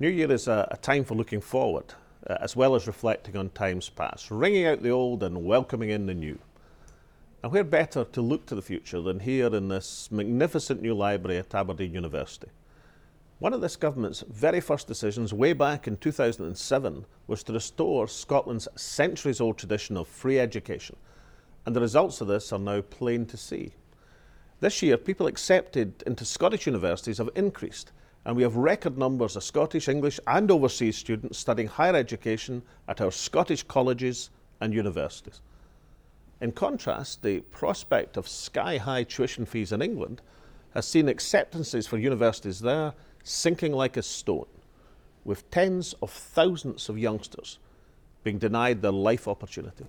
New Year is a, a time for looking forward, uh, as well as reflecting on times past, ringing out the old and welcoming in the new. And where better to look to the future than here in this magnificent new library at Aberdeen University? One of this government's very first decisions, way back in 2007, was to restore Scotland's centuries old tradition of free education. And the results of this are now plain to see. This year, people accepted into Scottish universities have increased, and we have record numbers of Scottish, English, and overseas students studying higher education at our Scottish colleges and universities. In contrast, the prospect of sky high tuition fees in England has seen acceptances for universities there sinking like a stone, with tens of thousands of youngsters being denied their life opportunity.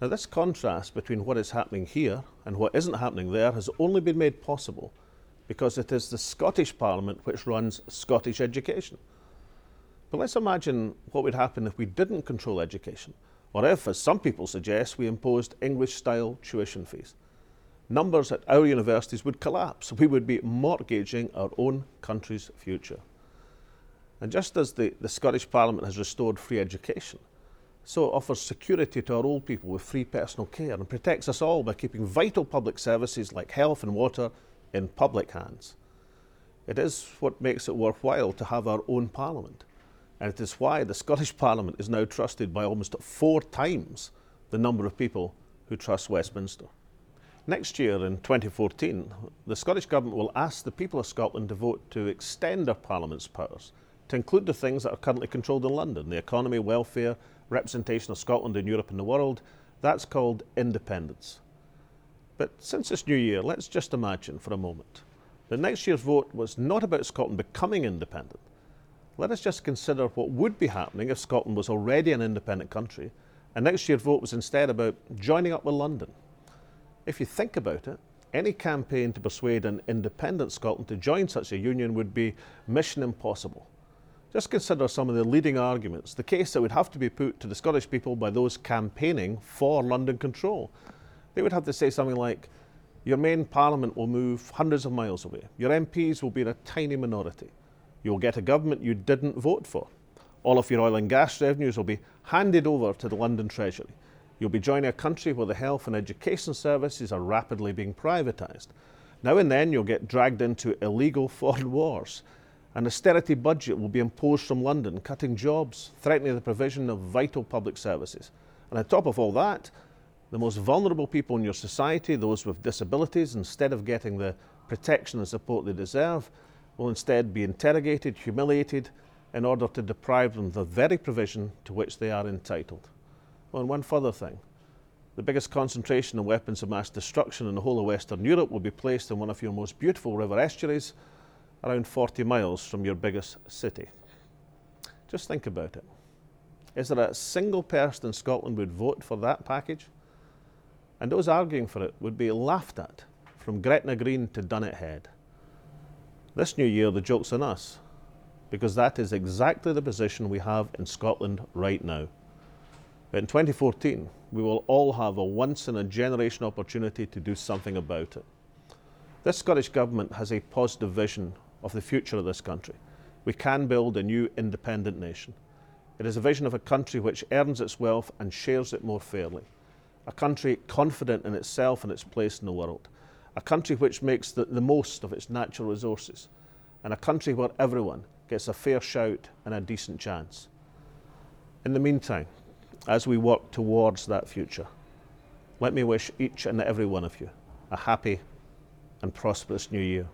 Now, this contrast between what is happening here and what isn't happening there has only been made possible because it is the Scottish Parliament which runs Scottish education. But let's imagine what would happen if we didn't control education, or if, as some people suggest, we imposed English style tuition fees numbers at our universities would collapse. We would be mortgaging our own country's future. And just as the, the Scottish Parliament has restored free education, so it offers security to our old people with free personal care and protects us all by keeping vital public services like health and water in public hands. It is what makes it worthwhile to have our own Parliament. And it is why the Scottish Parliament is now trusted by almost four times the number of people who trust Westminster. Next year, in 2014, the Scottish Government will ask the people of Scotland to vote to extend our Parliament's powers to include the things that are currently controlled in London the economy, welfare, representation of Scotland in Europe and the world. That's called independence. But since this new year, let's just imagine for a moment that next year's vote was not about Scotland becoming independent. Let us just consider what would be happening if Scotland was already an independent country and next year's vote was instead about joining up with London if you think about it, any campaign to persuade an independent Scotland to join such a union would be mission impossible. Just consider some of the leading arguments, the case that would have to be put to the Scottish people by those campaigning for London control. They would have to say something like, Your main parliament will move hundreds of miles away. Your MPs will be in a tiny minority. You'll get a government you didn't vote for. All of your oil and gas revenues will be handed over to the London Treasury. You'll be joining a country where the health and education services are rapidly being privatised. Now and then you'll get dragged into illegal foreign wars. An austerity budget will be imposed from London, cutting jobs, threatening the provision of vital public services. And on top of all that, the most vulnerable people in your society, those with disabilities, instead of getting the protection and support they deserve, will instead be interrogated, humiliated, in order to deprive them of the very provision to which they are entitled. Well, and one further thing. The biggest concentration of weapons of mass destruction in the whole of Western Europe will be placed in one of your most beautiful river estuaries, around 40 miles from your biggest city. Just think about it. Is there a single person in Scotland who would vote for that package? And those arguing for it would be laughed at from Gretna Green to Dunnet Head. This new year, the joke's on us, because that is exactly the position we have in Scotland right now. In 2014, we will all have a once in a generation opportunity to do something about it. This Scottish Government has a positive vision of the future of this country. We can build a new independent nation. It is a vision of a country which earns its wealth and shares it more fairly. a country confident in itself and its place in the world, a country which makes the, the most of its natural resources, and a country where everyone gets a fair shout and a decent chance. In the meantime, as we work towards that future, let me wish each and every one of you a happy and prosperous new year.